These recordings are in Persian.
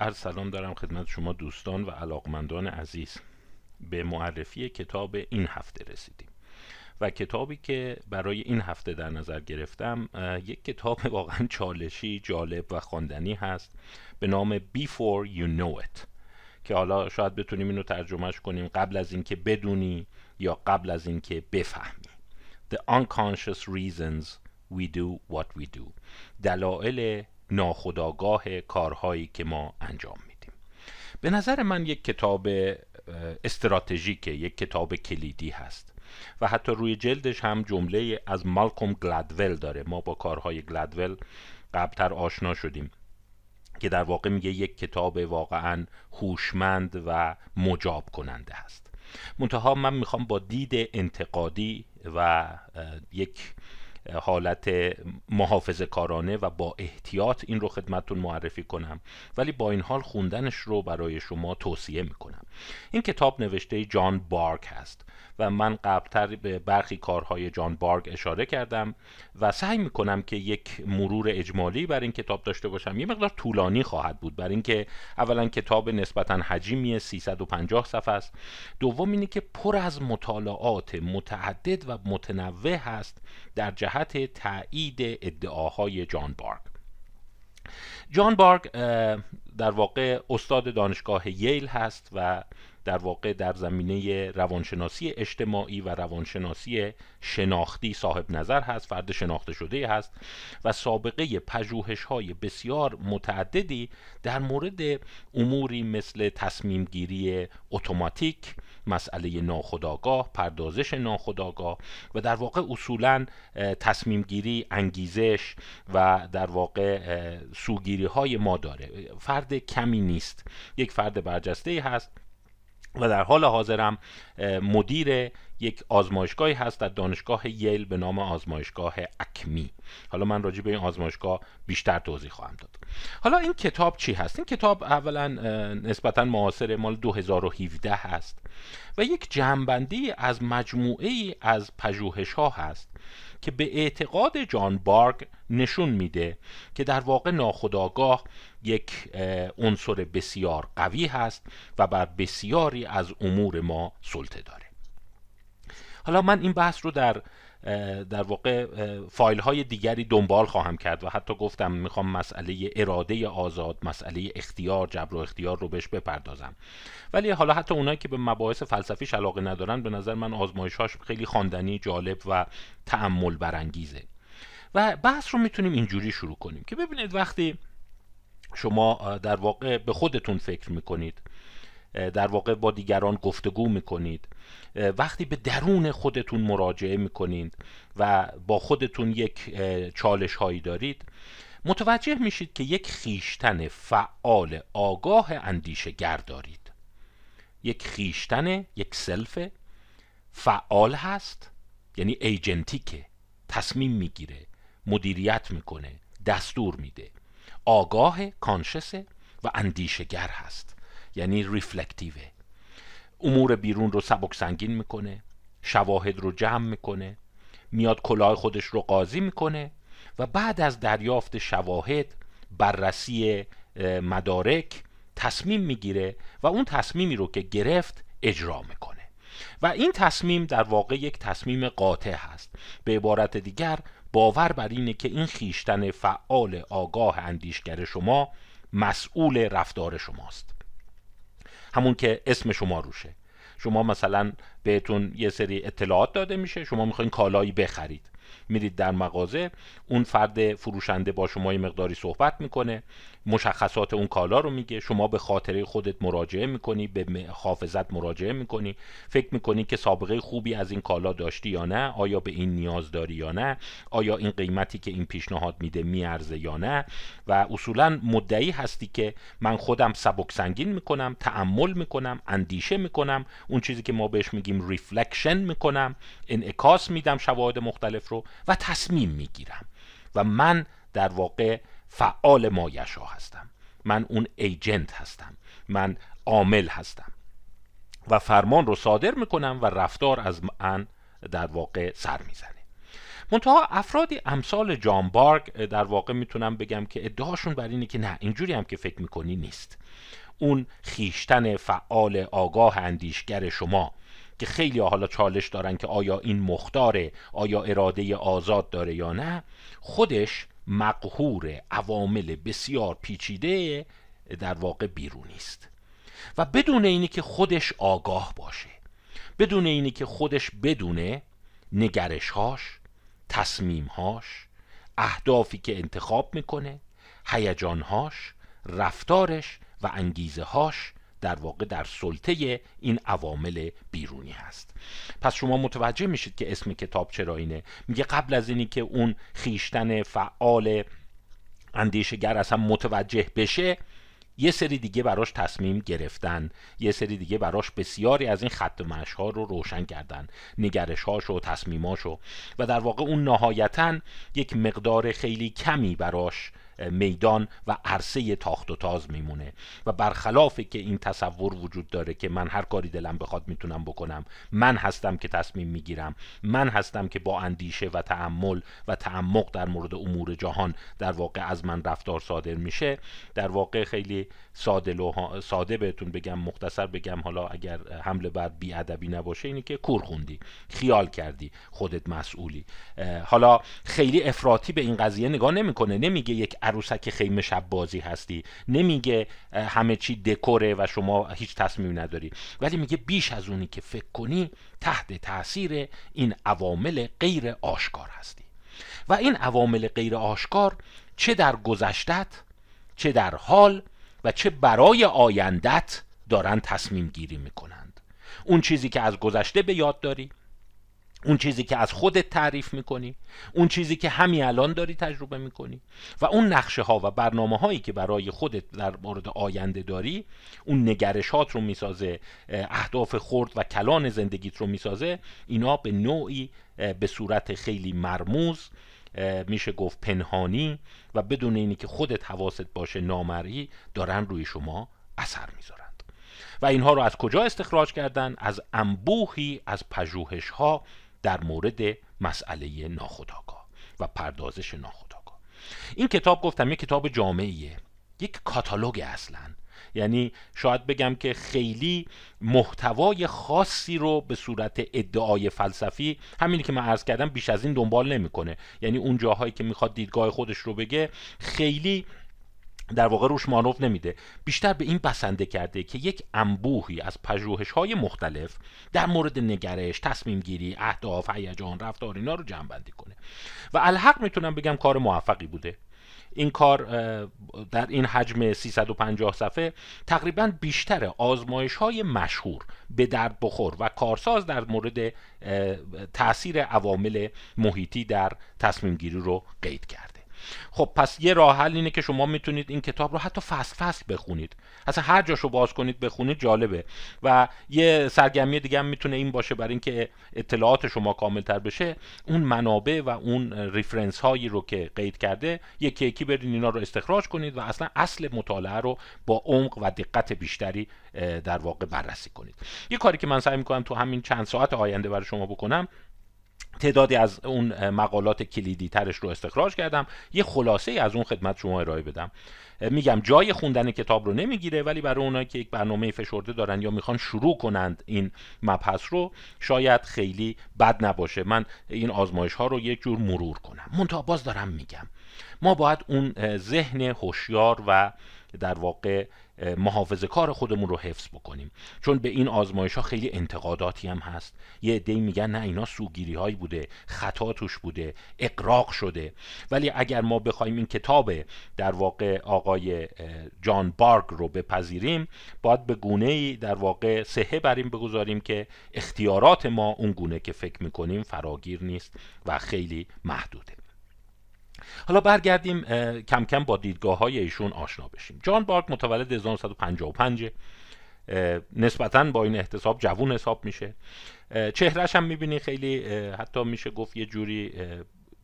عرض سلام دارم خدمت شما دوستان و علاقمندان عزیز. به معرفی کتاب این هفته رسیدیم و کتابی که برای این هفته در نظر گرفتم یک کتاب واقعا چالشی جالب و خواندنی هست به نام Before You Know It که حالا شاید بتونیم اینو ترجمهش کنیم. قبل از اینکه بدونی یا قبل از اینکه بفهمی. The Unconscious Reasons We Do What We Do. دلایل ناخداگاه کارهایی که ما انجام میدیم. به نظر من یک کتاب استراتژیکه یک کتاب کلیدی هست و حتی روی جلدش هم جمله از مالکوم گلدول داره. ما با کارهای گلدول قبلتر آشنا شدیم که در واقع میگه یک کتاب واقعا هوشمند و مجاب کننده هست. منتها من می‌خوام با دید انتقادی و یک حالت محافظه کارانه و با احتیاط این رو خدمتون معرفی کنم. ولی با این حال خوندنش رو برای شما توصیه می‌کنم. این کتاب نوشته جان بارک هست. و من قبلتر به برخی کارهای جان بارگ اشاره کردم و سعی می‌کنم که یک مرور اجمالی بر این کتاب داشته باشم. یه مقدار طولانی خواهد بود بر اینکه اولا کتاب نسبتا حجیمی 350 صفحه است. دوم اینه که پر از مطالعات متعدد و متنوع هست در جهت تایید ادعاهای جان بارگ. جان بارگ در واقع استاد دانشگاه ییل هست و در واقع در زمینه روانشناسی اجتماعی و روانشناسی شناختی صاحب نظر هست فرد شناخته شده هست و سابقه پژوهش های بسیار متعددی در مورد اموری مثل تصمیم گیری اتوماتیک مسئله ناخداگاه پردازش ناخداگاه و در واقع اصولا تصمیم گیری انگیزش و در واقع سوگیری های ما داره. فرد کمی نیست. یک فرد برجسته هست و در حال حاضرم مدیر یک آزمایشگاهی هست در دانشگاه ییل به نام آزمایشگاه اکمی. حالا من راجع به این آزمایشگاه بیشتر توضیح خواهم داد. حالا این کتاب چی هست؟ این کتاب اولا نسبتا معاصر مال 2017 هست و یک جمعبندی از مجموعه ای از پژوهش ها هست که به اعتقاد جان بارگ نشون میده که در واقع ناخداگاه یک عنصر بسیار قوی هست و بر بسیاری از امور ما سلطه داره. حالا من این بحث رو در در واقع فایل های دیگری دنبال خواهم کرد و حتی گفتم می‌خوام مسئله اراده آزاد مسئله اختیار جبر و اختیار رو بهش بپردازم. ولی حالا حتی اونایی که به مباحث فلسفیش علاقه ندارن به نظر من آزمایشاش خیلی خواندنی جالب و تعمل برانگیزه. و بحث رو می‌تونیم اینجوری شروع کنیم که ببینید وقتی شما در واقع به خودتون فکر می‌کنید در واقع با دیگران گفتگو می‌کنید. وقتی به درون خودتون مراجعه می‌کنید و با خودتون یک چالش هایی دارید متوجه میشید که یک خیشتن فعال آگاه اندیشه گر دارید. یک خیشتن یک سلف فعال هست یعنی ایجنتیکه تصمیم می‌گیره مدیریت می‌کنه دستور میده. آگاه کانشسه و اندیشگر هست. یعنی ریفلکتیوه امور بیرون رو سبک سنگین می‌کنه شواهد رو جمع می‌کنه میاد کلاه خودش رو قاضی می‌کنه و بعد از دریافت شواهد بررسی مدارک تصمیم می‌گیره و اون تصمیمی رو که گرفت اجرا می‌کنه. و این تصمیم در واقع یک تصمیم قاطع هست. به عبارت دیگر باور بر اینه که این خیشتن فعال آگاه اندیشگر شما مسئول رفتار شماست. همون که اسم شما روشه. شما مثلا بهتون یه سری اطلاعات داده میشه شما می‌خواین کالایی بخرید. میرید در مغازه اون فرد فروشنده با شما یه مقداری صحبت می‌کنه مشخصات اون کالا رو میگه شما به خاطره خودت مراجعه می‌کنی به حافظت مراجعه می‌کنی فکر می‌کنی که سابقه خوبی از این کالا داشتی یا نه آیا به این نیاز داری یا نه آیا این قیمتی که این پیشنهاد میده میارزه یا نه و اصولا مدعی هستی که من خودم سبک سنگین می‌کنم تأمل می‌کنم اندیشه می‌کنم اون چیزی که ما بهش میگیم reflection می‌کنم انعکاس میدم شواهد مختلف رو و تصمیم می‌گیرم و من در واقع فعال مایشاء هستم. من اون agent هستم. من عامل هستم. و فرمان رو صادر می‌کنم و رفتار از من در واقع سر می‌زنه. منتها افرادی امثال جان بارگ در واقع می‌تونم بگم که ادعاشون بر اینه که نه اینجوری هم که فکر می‌کنی نیست. اون خیشتن فعال آگاه اندیشگر شما که خیلی حالا چالش دارن که آیا این مختاره آیا اراده آزاد داره یا نه خودش مقهور عوامل بسیار پیچیده در واقع بیرونی است. و بدون اینی که خودش آگاه باشه بدون اینی که خودش بدونه نگرشهاش تصمیمهاش اهدافی که انتخاب می‌کنه هیجانهاش رفتارش و انگیزه هاش در واقع در سلطه این عوامل بیرونی هست. پس شما متوجه میشید که اسم کتاب چرا اینه. میگه قبل از اینی که اون خیشتن فعال اندیشگر اصلا متوجه بشه یه سری دیگه براش تصمیم گرفتن. یه سری دیگه براش بسیاری از این خط ها رو روشن کردن. نگرش هاش و تصمیماشو. و در واقع اون نهایتا یک مقدار خیلی کمی براش میدان و عرصه تاخت و تاز میمونه. و برخلافی که این تصور وجود داره که من هر کاری دلم بخواد می‌تونم بکنم. من هستم که تصمیم می‌گیرم. من هستم که با اندیشه و تعمل و تعمق در مورد امور جهان در واقع از من رفتار صادر میشه. در واقع خیلی ساده, ساده بهتون بگم مختصر بگم حالا اگر حمله بر بیادبی نباشه اینی که کور خوندی خیال کردی خودت مسئولی. حالا خیلی افراطی به این قضیه نگاه نمی‌کنه. نمیگه یک عروسک خیمه شب بازی هستی. نمیگه همه چی دکوره و شما هیچ تصمیمی نداری. ولی میگه بیش از اونی که فکر کنی تحت تاثیر این عوامل غیر آشکار هستی. و این عوامل غیر آشکار چه در گذشتت چه در حال و چه برای آیندت دارن تصمیم گیری می‌کنند. اون چیزی که از گذشته به یاد داری اون چیزی که از خودت تعریف می‌کنی اون چیزی که همین الان داری تجربه می‌کنی و اون نقشه ها و برنامه هایی که برای خودت در مورد آینده داری اون نگرشات رو می‌سازه اهداف خرد و کلان زندگیت رو می‌سازه اینا به نوعی به صورت خیلی مرموز میشه گفت پنهانی و بدون اینی که خودت حواست باشه نامری دارن روی شما اثر می‌ذارند. و اینها رو از کجا استخراج کردن؟ از انبوهی از پژوهش ها در مورد مسئله ناخودآگاه و پردازش ناخودآگاه. این کتاب گفتم یک کتاب جامعیه. یک کاتالوگ اصلا. یعنی شاید بگم که خیلی محتوای خاصی رو به صورت ادعای فلسفی همینی که من عرض کردم بیش از این دنبال نمی‌کنه. یعنی اون جاهایی که می‌خواد دیدگاه خودش رو بگه خیلی در واقع روش مانوف نمیده. بیشتر به این بسنده کرده که یک انبوهی از پژوهش های مختلف در مورد نگرش تصمیم گیری اهداف هیجان رفتار اینا رو جمع بندی کنه. و الحق می‌تونم بگم کار موفقی بوده. این کار در این حجم 350 صفحه تقریبا بیشتر آزمایش های مشهور به درد بخور و کارساز در مورد تاثیر عوامل محیطی در تصمیم گیری رو قید کرد. خب پس یه راه حل اینه که شما می‌تونید این کتاب رو حتی فصل فصل بخونید. اصلا هر جاشو باز کنید بخونید جالبه. و یه سرگرمی دیگه هم می‌تونه این باشه برای اینکه اطلاعات شما کامل تر بشه. اون منابع و اون ریفرنس هایی رو که قید کرده یکی یکی برین اینا رو استخراج کنید و اصلا اصل مطالعه رو با عمق و دقت بیشتری در واقع بررسی کنید. یه کاری که من سعی می‌کنم تو همین چند ساعت آینده برای شما بکنم تعدادی از اون مقالات کلیدی ترش رو استخراج کردم. یه خلاصه از اون خدمت شما ارائه بدم. میگم جای خوندن کتاب رو نمی‌گیره ولی برای اونایی که یک برنامه فشرده دارن یا می‌خوان شروع کنند این مبحث رو شاید خیلی بد نباشه. من این آزمایش ها رو یک جور مرور کنم. منتها باز دارم میگم. ما باید اون ذهن هوشیار و در واقع محافظه کار خودمون رو حفظ بکنیم. چون به این آزمایش ها خیلی انتقاداتی هم هست. یه عده میگن نه اینا سوگیری هایی بوده خطا توش بوده اقراق شده. ولی اگر ما بخوایم این کتاب در واقع آقای جان بارگ رو بپذیریم باید به گونه ای در واقع صحه بر این بگذاریم که اختیارات ما اون گونه که فکر می‌کنیم فراگیر نیست و خیلی محدوده. حالا برگردیم کم کم با دیدگاه های ایشون آشنا بشیم. جان بارک متولد 1955 نسبتا با این احتساب جوون حساب میشه. چهرهش هم می‌بینی خیلی حتی میشه گفت یه جوری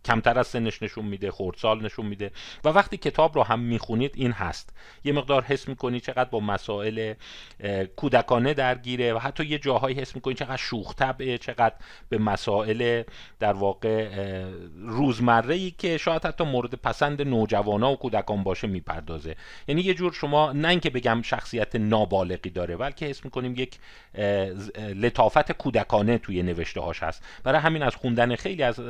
کمتر از سنش نشون میده خردسال نشون میده. و وقتی کتاب رو هم می‌خونید این هست. یه مقدار حس می‌کنی چقدر با مسائل کودکانه درگیره و حتی یه جاهایی حس می‌کنی چقدر شوخ طبعه چقدر به مسائل در واقع روزمره ای که شاید حتی مورد پسند نوجوانا و کودکان باشه می‌پردازه. یعنی یه جور شما نه اینکه بگم شخصیت نابالغی داره بلکه حس می‌کنیم یک لطافت کودکانه توی نوشته هاش هست. برای همین از خوندن خیلی از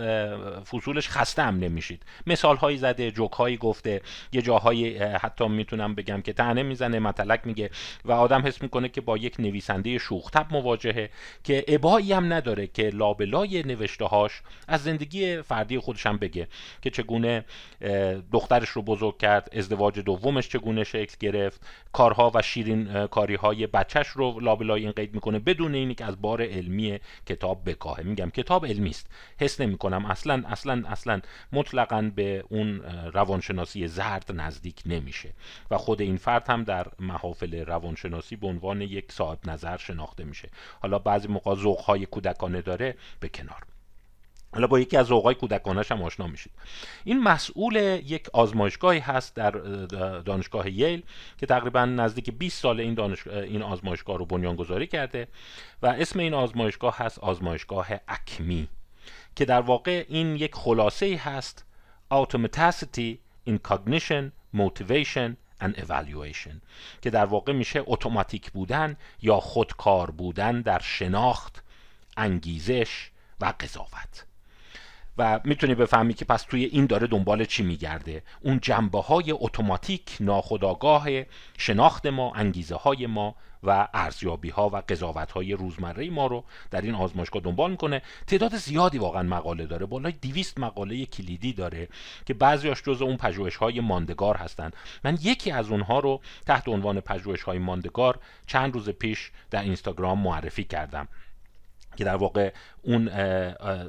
فصولش خسته هم نمیشید. مثال هایی زده جوک هایی گفته یه جاهایی حتی می‌تونم بگم که تنه می‌زنه مطلق میگه و آدم حس می‌کنه که با یک نویسنده شوختب مواجهه که ابایی هم نداره که لابلای نوشته هاش از زندگی فردی خودش هم بگه که چگونه دخترش رو بزرگ کرد ازدواج دومش چگونه شکل گرفت کارها و شیرین کاری های بچهش رو لابلای این قید می‌کنه بدون اینی که از بار علمی کتاب بکاهه. میگم کتاب علمی است. حس نمی‌کنم. اصلا اصلا اصلا مطلقا به اون روانشناسی زرد نزدیک نمیشه و خود این فرد هم در محافل روانشناسی به عنوان یک صاحب نظر شناخته میشه. حالا بعضی موقع ذوقهای کودکانه داره به کنار. حالا با یکی از ذوقهای کودکانش هم آشنا میشید. این مسئول یک آزمایشگاهی هست در دانشگاه ییل که تقریبا نزدیک 20 سال این, دانش... این آزمایشگاه رو بنیانگذاری کرده و اسم این آزمایشگاه هست آزمایشگاه اکمی. که در واقع این یک خلاصه هست Automaticity in Cognition, Motivation and Evaluation که در واقع میشه اتوماتیک بودن یا خودکار بودن در شناخت انگیزش و قضاوت. و می‌تونی بفهمی که پس توی این داره دنبال چی میگرده. اون جنبه های اتوماتیک ناخداگاه شناخت ما انگیزه های ما و ارزیابی ها و قضاوت های روزمره ما رو در این آزمایشگاه دنبال می‌کنه. تعداد زیادی واقعا مقاله داره. بالای 200 مقاله کلیدی داره که بعضیاش جز اون پژوهش های ماندگار هستند من یکی از اونها رو تحت عنوان پژوهش های ماندگار چند روز پیش در اینستاگرام معرفی کردم. که در واقع اون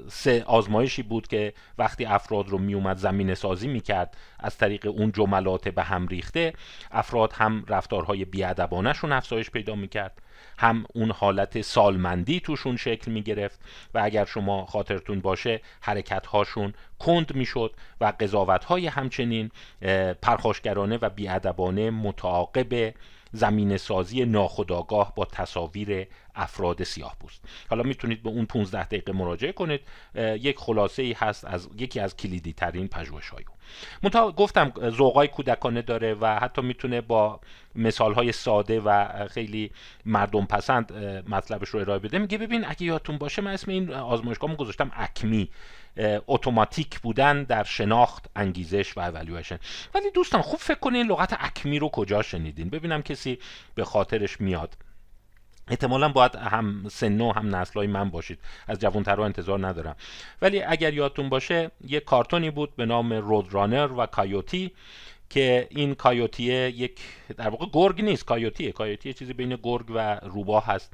سه آزمایشی بود که وقتی افراد رو میومد زمین سازی می‌کرد از طریق اون جملات به هم ریخته افراد هم رفتارهای بیادبانشون افزایش پیدا می‌کرد هم اون حالت سالمندی توشون شکل می گرفت و اگر شما خاطرتون باشه حرکت هاشون کند می‌شد و قضاوت های همچنین پرخاشگرانه و بیادبانه متعاقب زمین سازی ناخداگاه با تصاویر افراد سیاه پوست حالا می‌تونید به اون 15 دقیقه مراجعه کنید. یک خلاصه ای هست از یکی از کلیدی ترین پژوهش های منتها گفتم ذوقای کودکانه داره و حتی می‌تونه با مثال های ساده و خیلی مردم پسند مطلبش رو ارائه بده. میگه ببین اگه یادتون باشه من اسم این آزمایشگاه گذاشتم اکمی. اتوماتیک بودن در شناخت انگیزش و اولویشن ولی دوستان خوب فکر کنین لغت اکمی رو کجا شنیدین؟ ببینم کسی به خاطرش میاد. احتمالا باید هم سنو هم نسلای من باشید. از جوانترها انتظار ندارم. ولی اگر یادتون باشه یه کارتونی بود به نام رود رانر و کایوتی که این کایوتیه یک در واقع گرگ نیست. کایوتیه. کایوتیه چیزی بین گرگ و روباه هست.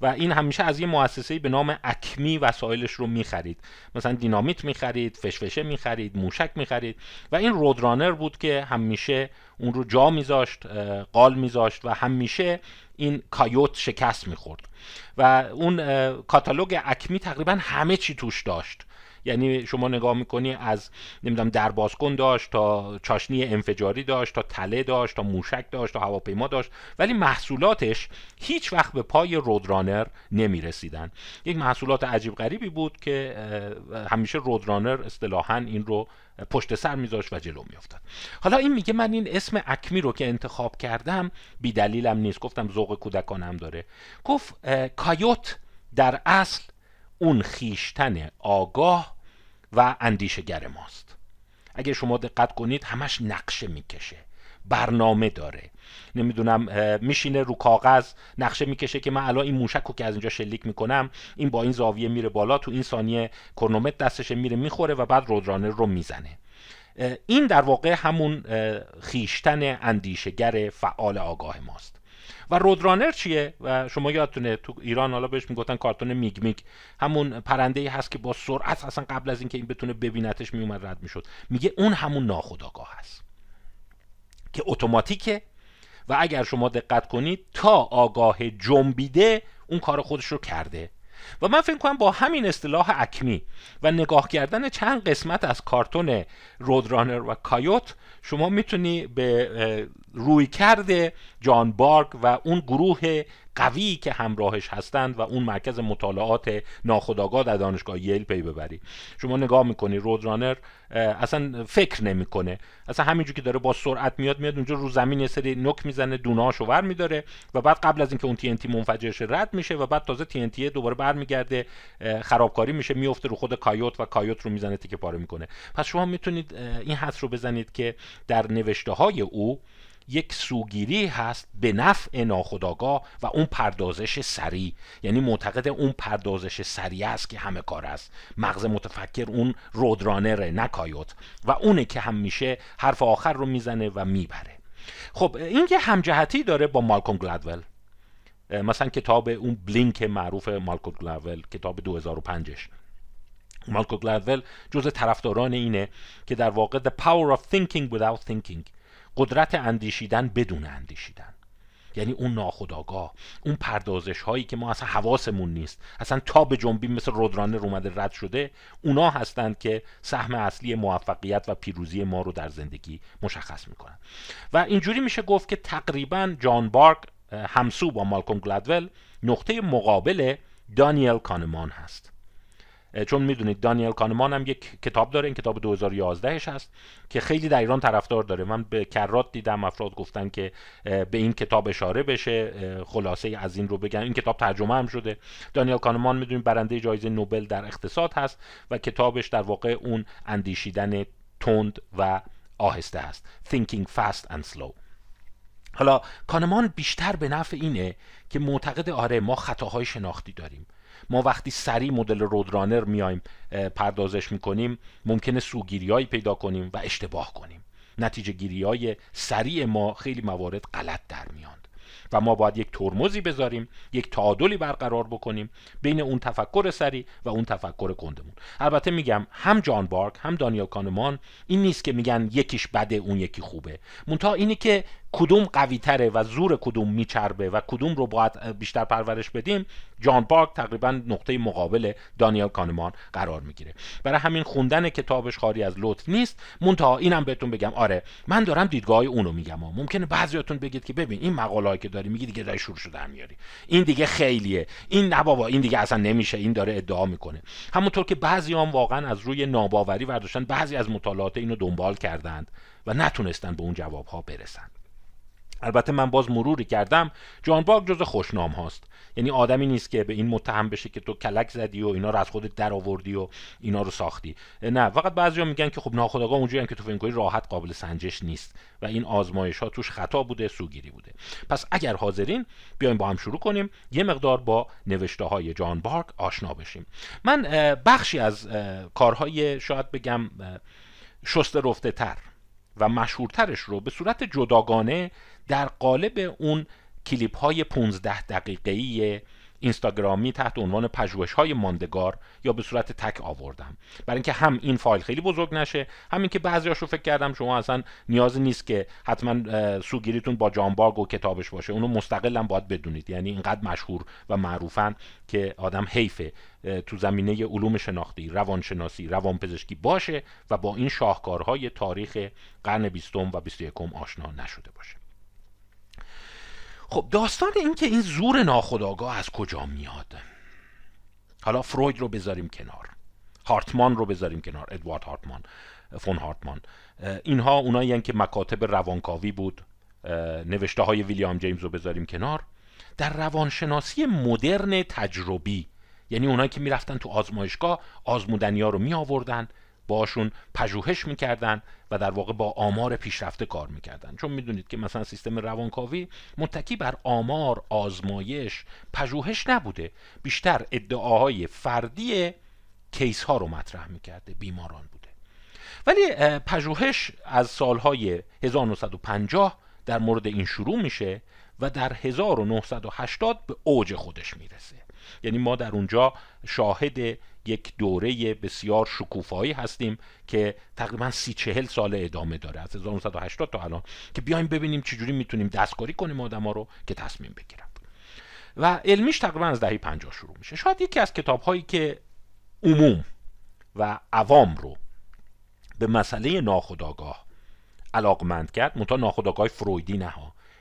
و این همیشه از یه مؤسسه به نام اکمی وسایلش رو می‌خرید. مثلا دینامیت می‌خرید فشفشه می‌خرید موشک می‌خرید. و این رودرانر بود که همیشه اون رو جا میذاشت قال میذاشت و همیشه این کایوت شکست می‌خورد. و اون کاتالوگ اکمی تقریبا همه چی توش داشت. یعنی شما نگاه می‌کنی از نمی‌دونم دربازکن داشت تا چاشنی انفجاری داشت تا تله داشت تا موشک داشت تا هواپیما داشت. ولی محصولاتش هیچ وقت به پای رودرانر نمی‌رسیدن. یک محصولات عجیب غریبی بود که همیشه رودرانر اصطلاحا این رو پشت سر میذاشت و جلو میافتاد. حالا این میگه من این اسم اکمی رو که انتخاب کردم بی دلیلم نیست. گفتم ذوق کودکانم داره. گفت کایوت در اصل اون خیشتن آگاه و اندیشگر ماست. اگر شما دقت کنید همش نقشه می‌کشه. برنامه داره. نمی‌دونم میشینه رو کاغذ نقشه می‌کشه که من الان این موشک رو که از اینجا شلیک می‌کنم این با این زاویه میره بالا تو این ثانیه کرنومتر دستش میره می‌خوره و بعد رودرانر رو می‌زنه. این در واقع همون خیشتن اندیشگر فعال آگاه ماست. و رودرانر چیه؟ و شما یادتونه تو ایران حالا بهش می‌گفتن کارتون میگ میگ. همون پرنده ای هست که با سرعت اصلا قبل از اینکه این بتونه ببینتش میومد رد می‌شد. میگه اون همون ناخودآگاه هست. که اتوماتیکه. و اگر شما دقت کنید تا آگاه جنبیده اون کار خودش رو کرده. و من فکر کنم با همین اصطلاح اکمی و نگاه کردن چند قسمت از کارتون رودرانر و کایوت شما می‌تونی به روی کرده جان بارک و اون گروه قوی که همراهش هستند و اون مرکز مطالعات ناخودآگاه در دانشگاه ییل پی ببری. شما نگاه می‌کنی رودرانر اصلا فکر نمی‌کنه. اصلا همینجور که داره با سرعت میاد میاد اونجا رو زمین یه سری نک می‌زنه دوناشو ور میداره و بعد قبل از اینکه اون تی منفجرش رد میشه و بعد تازه تی دوباره برمیگرده خرابکاری میشه میفته رو خود کایوت و کایوت رو می‌زنه تیکه پاره می‌کنه. پس شما می‌تونید این حس رو بزنید که در نوشته های او یک سوگیری هست به نفع ناخداگاه و اون پردازش سریع. یعنی معتقد اون پردازش سریع است که همه کار است. مغز متفکر اون رودرانره نکایوت و اونه که هم میشه حرف آخر رو می‌زنه و می‌بره. خب این که همجهتی داره با مالکوم گلادول مثلا کتاب اون بلینک معروف مالکوم گلادول کتاب 2005ش مالکوم گلادول جز طرفداران اینه که در واقع the power of thinking without thinking. قدرت اندیشیدن بدون اندیشیدن. یعنی اون ناخداگاه اون پردازش هایی که ما اصلا حواسمون نیست. اصلا تا به جنبی مثل رودرانه اومده رد شده اونا هستند که سهم اصلی موفقیت و پیروزی ما رو در زندگی مشخص می‌کنن. و اینجوری میشه گفت که تقریبا جان بارک همسو با مالکوم گلادول نقطه مقابل دانیل کانمان هست. چون می‌دونید دانیل کانمان هم یک کتاب داره این کتاب 2011 هست که خیلی در ایران طرفدار داره. من به کرات دیدم افراد گفتن که به این کتاب اشاره بشه. خلاصه از این رو بگن این کتاب ترجمه هم شده. دانیل کانمان می‌دونید برنده جایزه نوبل در اقتصاد هست و کتابش در واقع اون اندیشیدن تند و آهسته است Thinking Fast and Slow. حالا کانمان بیشتر به نفع اینه که معتقد آره ما خطاهای شناختی داریم. ما وقتی سریع مدل رودرانر میایم پردازش می‌کنیم ممکنه سوگیریایی پیدا کنیم و اشتباه کنیم. نتیجه گیری های سریع ما خیلی موارد غلط در میان و ما باید یک ترمزی بذاریم یک تعادلی برقرار بکنیم بین اون تفکر سری و اون تفکر کندمون. البته میگم هم جان بارک هم دانیل کانمان این نیست که میگن یکیش بده اون یکی خوبه. منتها اینی که کدوم قوی تره و زور کدوم میچربه و کدوم رو باید بیشتر پرورش بدیم جان بارک تقریبا نقطه مقابل دانیل کانمان قرار می‌گیره. برای همین خوندن کتابش خاری از لطف نیست. منتها اینم بهتون بگم. آره من دارم دیدگاه اونو میگم. ممکنه بعضیاتون بگید که ببین این مقاله‌ای که داری میگی دیگه داری شروع شده میاری. این دیگه خیلیه. این نه بابا این دیگه اصلا نمیشه. این داره ادعا می‌کنه. همونطور که بعضی هم واقعا از روی ناباوری برداشتن بعضی از مطالعات اینو دنبال کردند و نتونستن به اون جوابها برسند البته من باز مروری کردم. جان باگ جز خوشنام هاست. یعنی آدمی نیست که به این متهم بشه که تو کلک زدی و اینا رو از خودت در آوردی و اینا رو ساختی. نه فقط بعضیا میگن که خب ناخودآگاه اونجوری که تو فکر راحت قابل سنجش نیست و این آزمایش ها توش خطا بوده سوگیری بوده. پس اگر حاضرین بیایم با هم شروع کنیم. یه مقدار با نوشته های جان بارک آشنا بشیم. من بخشی از کارهای شاید بگم شست رفته تر و مشهورترش رو به صورت جداگانه در قالب اون کلیپ های 15 دقیقه‌ای اینستاگرامی تحت عنوان پژوهش های ماندگار یا به صورت تک آوردم. برای اینکه هم این فایل خیلی بزرگ نشه همین که بعضیاشو فکر کردم شما اصلا نیازی نیست که حتما سوگیریتون با جان باگ و کتابش باشه. اونو مستقلا باید بدونید. یعنی اینقدر مشهور و معروفن که آدم حیفه تو زمینه علوم شناختی روانشناسی روانپزشکی باشه و با این شاهکارهای تاریخ قرن بیستم و بیست یکم آشنا نشده باشه. خب داستان این که این زور ناخودآگاه از کجا میاد؟ حالا فروید رو بذاریم کنار. هارتمان رو بذاریم کنار. ادوارد هارتمان فون هارتمان. اینها اونایی که مکاتب روانکاوی بود. نوشته های ویلیام جیمز رو بذاریم کنار. در روانشناسی مدرن تجربی یعنی اونایی که می‌رفتن تو آزمایشگاه آزمودنی ها رو می آوردن باشون پژوهش می‌کردن و در واقع با آمار پیشرفته کار می‌کردن. چون می‌دونید که مثلا سیستم روانکاوی متکی بر آمار آزمایش پژوهش نبوده. بیشتر ادعاهای فردی کیس ها رو مطرح می‌کرده بیماران بوده. ولی پژوهش از سالهای 1950 در مورد این شروع میشه و در 1980 به اوج خودش می‌رسه. یعنی ما در اونجا شاهد یک دوره بسیار شکوفایی هستیم که تقریبا سی چهل سال ادامه داره از 1980 تا الان که بیایم ببینیم چجوری می‌تونیم دستکاری کنیم آدم ها رو که تصمیم بگیرن. و علمیش تقریبا از دهه 50 شروع میشه. شاید یکی از کتاب هایی که عموم و عوام رو به مسئله ناخودآگاه علاقمند کرد منتها ناخودآگاه فرویدی نه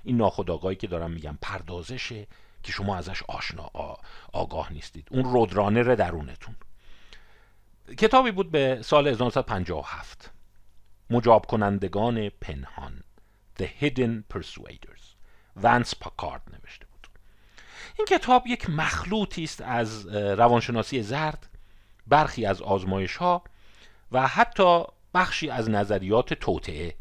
این ناخودآگاهی که دارم میگم پردازشه که شما ازش آشنا آگاه نیستید. اون رودرانر درونتون. کتابی بود به سال 1957 مجاب کنندگان پنهان. The Hidden Persuaders. ونس پاکارد نوشته بود. این کتاب یک مخلوطی است از روانشناسی زرد برخی از آزمایش ها و حتی بخشی از نظریات توطعه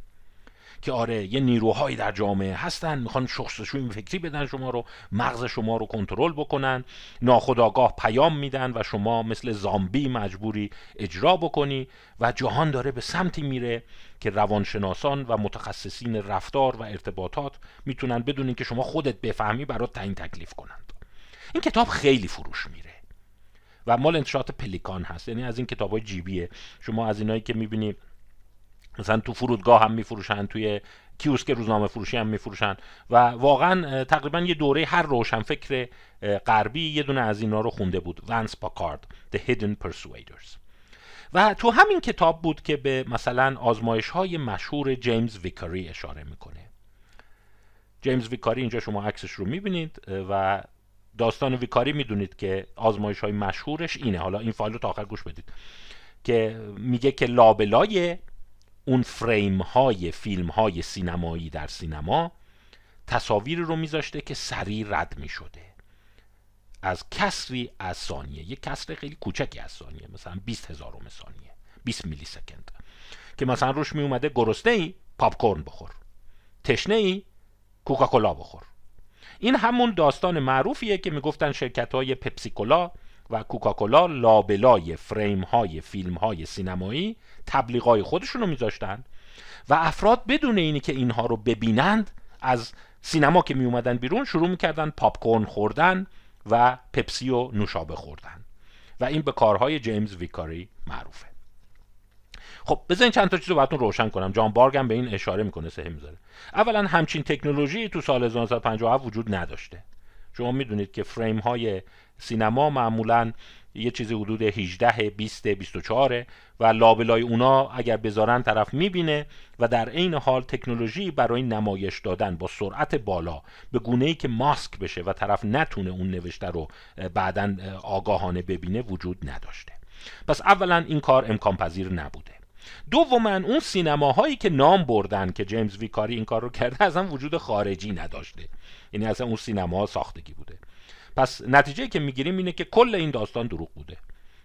که آره یه نیروهایی در جامعه هستن می‌خوان شخصشوی فکری بدن شما رو مغز شما رو کنترل بکنن ناخداگاه پیام میدن و شما مثل زامبی مجبوری اجرا بکنی و جهان داره به سمتی میره که روانشناسان و متخصصین رفتار و ارتباطات می‌تونن بدونین که شما خودت بفهمی برات تعیین تکلیف کنند. این کتاب خیلی فروش میره و مال انتشارات پلیکان هست یعنی از این کتاب های جیبیه. شما از اینایی که می‌بینی مثلا تو فرودگاه هم میفروشن توی کیوسک روزنامه فروشی هم میفروشن. و واقعا تقریبا یه دوره هر روشن فکر غربی یه دونه از اینا رو خونده بود. ونس پاکارد The Hidden Persuaders. و تو همین کتاب بود که به مثلا آزمایش های مشهور جیمز ویکاری اشاره می‌کنه. جیمز ویکاری اینجا شما عکسش رو می‌بینید و داستان ویکاری می‌دونید که آزمایش های مشهورش اینه. حالا این فایل رو تا آخر گوش بدید. که میگه که لابلای اون فریم های فیلم های سینمایی در سینما تصاویر رو میذاشته که سریع رد می شده از کسری از ثانیه یک کسر خیلی کوچکی از ثانیه مثلا 20 هزارم ثانیه 20 میلی سکند که مثلا روش می اومده گرسنه ای پاپ کورن بخور تشنه ای کوکاکولا بخور. این همون داستان معروفیه که می‌گفتن شرکت های پپسیکولا و کوکاکولا لابلای فریم های فیلم های سینمایی تبلیغای خودشون رو میذاشتن و افراد بدون اینی که اینها رو ببینند از سینما که می اومدن بیرون شروع می‌کردن پاپ کورن خوردن و پپسی و نوشابه خوردن و این به کارهای جیمز ویکاری معروفه. خب بذارین چند تا چیز رو براتون روشن کنم. جان بارگ هم به این اشاره می‌کنه سه می‌ذاره. اولا همچین تکنولوژی تو سال 1957 وجود نداشته. شما می‌دونید که فریم های سینما معمولا یه چیزی حدود 18 20 24 و لابلای اونا اگر بذارن طرف می‌بینه و در عین حال تکنولوژی برای نمایش دادن با سرعت بالا به گونه ای که ماسک بشه و طرف نتونه اون نوشته رو بعدا آگاهانه ببینه وجود نداشته. پس اولا این کار امکان پذیر نبوده. دوما اون سینماهایی که نام بردن که جیمز ویکاری این کار رو کرده اصلا وجود خارجی نداشته. یعنی اصلا اون سینما ساختگی بوده. پس نتیجه که می‌گیریم اینه که کل این داستان دروغ بوده.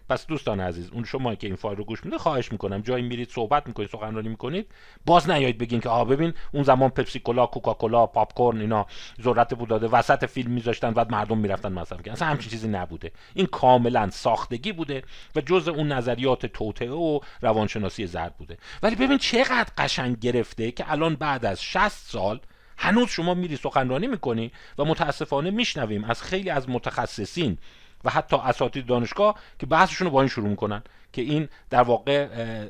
پس دوستان عزیز اون شما که این فایل رو گوش میده خواهش می‌کنم. جایی میرید صحبت می‌کنید سخنرانی می‌کنید باز نیایید بگین که آ ببین اون زمان پپسی کولا کوکاکولا پاپ کورن اینا ذرت بود داده وسط فیلم میذاشتن بعد مردم می‌رفتن مصرف کردن اصلا همچین چیزی نبوده. این کاملا ساختگی بوده و جزء اون نظریات توطئه و روانشناسی زرد بوده. ولی ببین چقدر قشنگ گرفته که الان بعد از 60 سال هنوز شما میری سخنرانی می‌کنی و متاسفانه میشنویم از خیلی از متخصصین و حتی اساتید دانشگاه که بحثشون رو با این شروع می‌کنن که این در واقع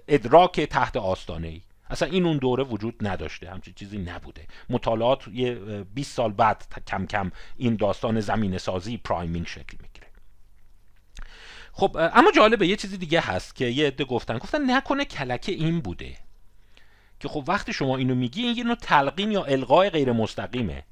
ادراک تحت آستانه ای اصلا این اون دوره وجود نداشته همچین چیزی نبوده. مطالعات یه 20 سال بعد کم کم این داستان زمین سازی پرایمینگ شکل می‌گیره. خب اما جالبه یه چیزی دیگه هست که یه عده گفتن. گفتن نکنه کلکه این بوده که خب وقتی شما اینو میگی این یه نوع تلقین یا القای غیر مستقیمه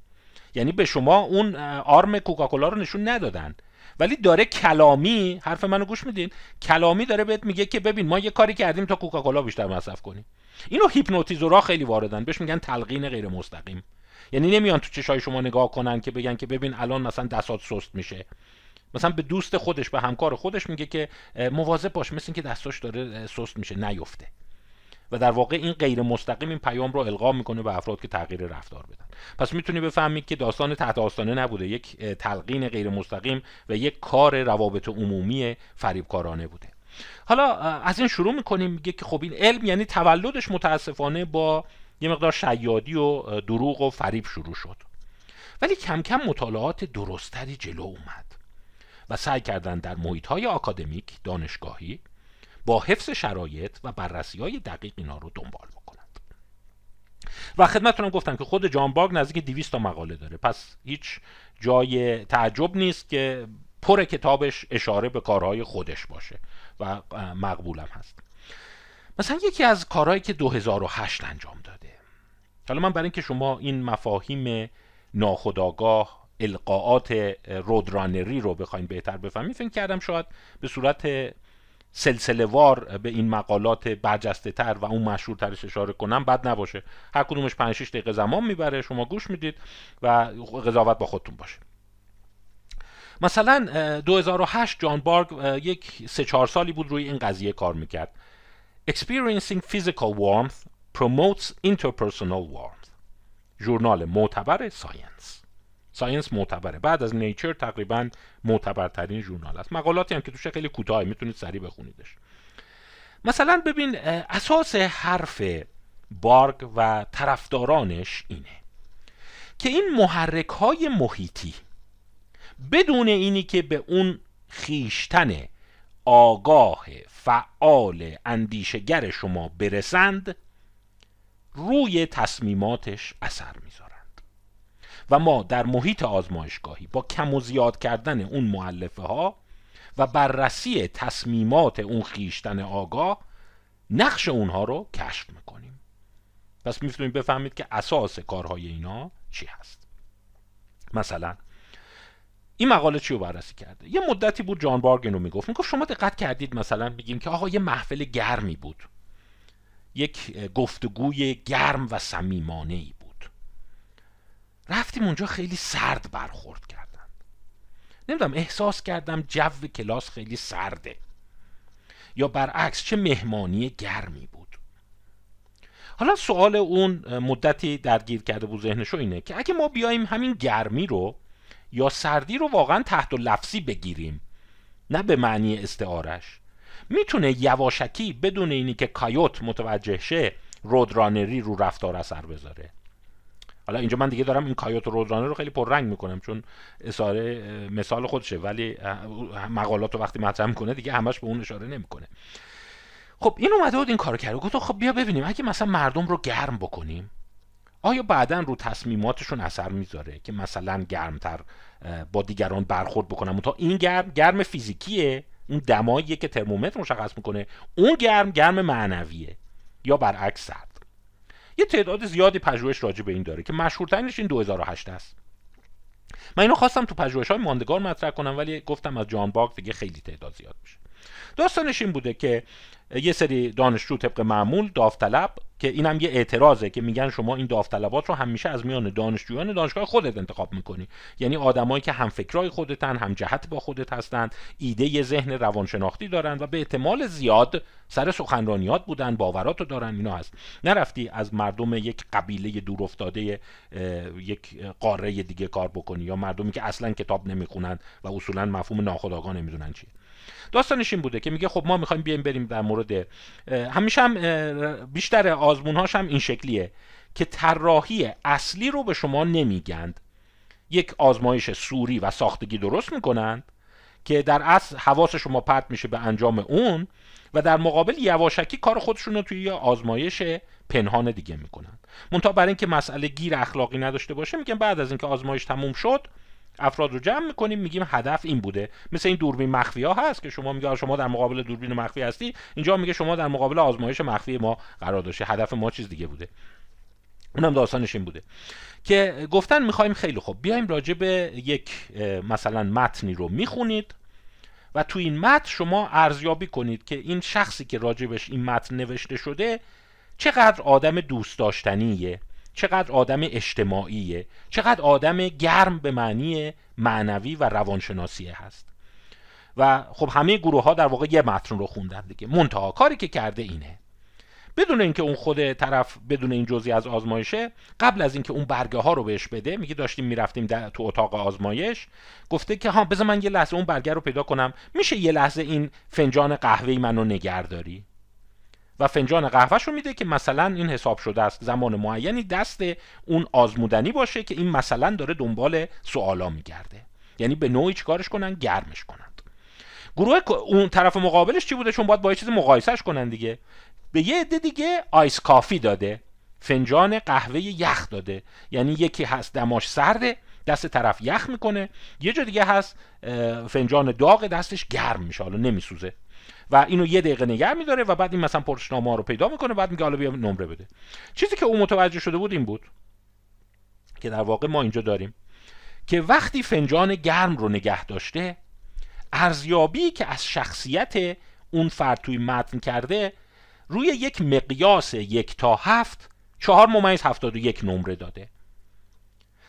یعنی به شما اون آرم کوکاکولا رو نشون ندادن. ولی داره کلامی حرف منو گوش میدین کلامی داره بهت میگه که ببین ما یه کاری کردیم تا کوکاکولا بیشتر مصرف کنیم. اینو هیپنوتیزورا خیلی واردن بهش میگن تلقین غیر مستقیم یعنی نمیان تو چشای شما نگاه کنن که بگن که ببین الان مثلا دستات سست میشه. مثلا به دوست خودش به همکار خودش میگه که مواظب باش مثل اینکه دستاش داره سست میشه نیفته. و در واقع این غیر مستقیم این پیام رو القا می‌کنه به افراد که تغییر رفتار بدن. پس می‌تونی بفهمید که داستان تحت آستانه نبوده. یک تلقین غیر مستقیم و یک کار روابط عمومی فریبکارانه بوده. حالا از این شروع می‌کنیم میگه که خب این علم یعنی تولدش متاسفانه با یه مقدار شیادی و دروغ و فریب شروع شد. ولی کم کم مطالعات درستری جلو اومد و سعی کردن در محیط های آکادمیک دانشگاهی با حفظ شرایط و بررسی های دقیق اینا رو دنبال بکنند و خدمتتونم گفتم که خود جان باگ نزدیک 200 تا مقاله داره. پس هیچ جای تعجب نیست که پر کتابش اشاره به کارهای خودش باشه و مقبولم هست. مثلا یکی از کارهایی که 2008 انجام داده. حالا من برای اینکه شما این مفاهیم ناخداگاه القاعات رودرانری رو بخواین بهتر بفهمید فکر کردم شاید به صورت سلسله وار به این مقالات برجسته تر و اون مشهورترش اشاره کنم بد نباشه. هر کدومش 5 6 دقیقه زمان می‌بره شما گوش می‌دید و قضاوت با خودتون باشه. مثلا 2008 جان بارگ یک سه چهار سالی بود روی این قضیه کار می‌کرد. Experiencing physical warmth promotes interpersonal warmth. ژورنال معتبر Science. Science معتبره. بعد از Nature تقریبا معتبرترین ژورنال است. مقالاتی هم که توش خیلی کوتاه می‌تونید سریع بخونیدش. مثلا ببین اساس حرف بارگ و طرفدارانش اینه که این محرک های محیطی بدون اینی که به اون خیشتن آگاه فعال اندیشگر شما برسند روی تصمیماتش اثر می‌ذارند و ما در محیط آزمایشگاهی با کم و زیاد کردن اون معلفه ها و بررسی تصمیمات اون خیشتن آگاه نقش اونها رو کشف می‌کنیم. پس می‌تونید بفهمید که اساس کارهای اینا چی هست. مثلا این مقاله چی رو بررسی کرده؟ یه مدتی بود جان بارگ رو می‌گفت. می‌گفت شما دقت کردید مثلا بگیم که آقا یه محفل گرمی بود. یک گفتگوی گرم و صمیمانه ای رفتیم اونجا خیلی سرد برخورد کردن. نمی‌دونم احساس کردم جو کلاس خیلی سرده. یا برعکس چه مهمانی گرمی بود. حالا سوال اون مدتی درگیر کرده بود ذهنشو اینه که اگه ما بیایم همین گرمی رو یا سردی رو واقعا تحت و لفظی بگیریم نه به معنی استعارش می‌تونه یواشکی بدون اینی که کایوت متوجه شه رودرانری رو رفتار اثر بذاره. حالا اینجا من دیگه دارم این کایوت و رودرانر رو خیلی پررنگ می‌کنم چون اصاره مثال خودشه ولی مقالات رو وقتی مطرح می‌کنه دیگه همش به اون اشاره نمی‌کنه. خب این اومده بود این کارو کرد. گفت خب بیا ببینیم اگه مثلا مردم رو گرم بکنیم آیا بعدا رو تصمیماتشون اثر می‌ذاره که مثلا گرمتر با دیگران برخورد بکنم؟ تا این گرم گرم فیزیکیه اون دماییه که ترمومتر مشخص می‌کنه. اون گرم گرم معنویه. یا برعکس سرد یه تعداد زیادی پژوهش راجع به این داره که مشهورترینش این 2008 است. من اینو خواستم تو پژوهش های ماندگار مطرح کنم ولی گفتم از جان باگ دیگه خیلی تعداد زیاد میشه. داستانش این بوده که یه سری دانشجو طبق معمول داوطلب که اینم یه اعتراضه که میگن شما این داوطلبات رو همیشه از میان دانشجویان دانشگاه خودت انتخاب می‌کنی. یعنی آدمایی که هم فکرای خودتن هم جهت با خودت هستند ایده یه ذهن روانشناختی دارن و به احتمال زیاد سر سخنرانیات بودن باورات رو دارن اینا هست. نرفتی از مردم یک قبیله دور افتاده یک قاره دیگه کار بکنی یا مردمی که اصلا کتاب نمی‌خونن و اصولا مفهوم ناخودآگاه نمی‌دونن چیه. داستانش این بوده که میگه خب ما می‌خوایم بیایم بریم در مورد همیشه هم بیشتر آزمون هاش هم این شکلیه که طراحی اصلی رو به شما نمیگند. یک آزمایش سوری و ساختگی درست می‌کنند که در اصل حواس شما پرت میشه به انجام اون و در مقابل یواشکی کار خودشون رو توی یه آزمایش پنهان دیگه می‌کنن. منتها برای اینکه مسئله گیر اخلاقی نداشته باشه میگن بعد از اینکه آزمایش تموم شد افراد رو جمع می‌کنیم میگیم هدف این بوده. مثل این دوربین مخفی ها هست که شما میگه شما در مقابل دوربین مخفی هستی اینجا میگه شما در مقابل آزمایش مخفی ما قرار داشته هدف ما چیز دیگه بوده. اونم داستانش این بوده. که گفتن می‌خوایم خیلی خوب. بیایم راجع به یک مثلا متنی رو می‌خونید و تو این متن شما ارزیابی کنید که این شخصی که راجبش این متن نوشته شده چقدر آدم دوست داشتنیه. چقدر آدم اجتماعیه چقدر آدم گرم به معنی معنوی و روانشناسی هست. و خب همه گروه ها در واقع یه متن رو خوندن دیگه. منتها کاری که کرده اینه بدون اینکه اون خود طرف بدون این جزئی از آزمایشه قبل از اینکه اون برگه ها رو بهش بده میگه داشتیم می‌رفتیم تو اتاق آزمایش گفته که ها بذار من یه لحظه اون برگه رو پیدا کنم. میشه یه لحظه این فنجان قهوه‌ای منو نگهداری؟ و فنجان قهوهش رو میده که مثلا این حساب شده است. زمان معینی دست اون آزمودنی باشه که این مثلا داره دنبال سوالا میگرده. یعنی به نوعی چیکارش کنن؟ گرمش کنند گروه اون طرف مقابلش چی بوده؟ چون باید با یه چیز مقایسهش کنن دیگه. به یه عده دیگه آیس کافی داده. فنجان قهوه یخ داده. یعنی یکی هست دماش سرده دست طرف یخ می‌کنه. یه جا دیگه هست فنجان داغ دستش گرم میشه. حالا نمیسوزه. و اینو یه دقیقه نگه میداره و بعد این مثلا پرسنامه رو پیدا می‌کنه بعد میگه حالا بیا نمره بده. چیزی که او متوجه شده بود این بود که در واقع ما اینجا داریم که وقتی فنجان گرم رو نگه داشته ارزیابی که از شخصیت اون فرد توی متن کرده روی یک مقیاس یک تا هفت چهار ممیز هفتاد و یک نمره داده.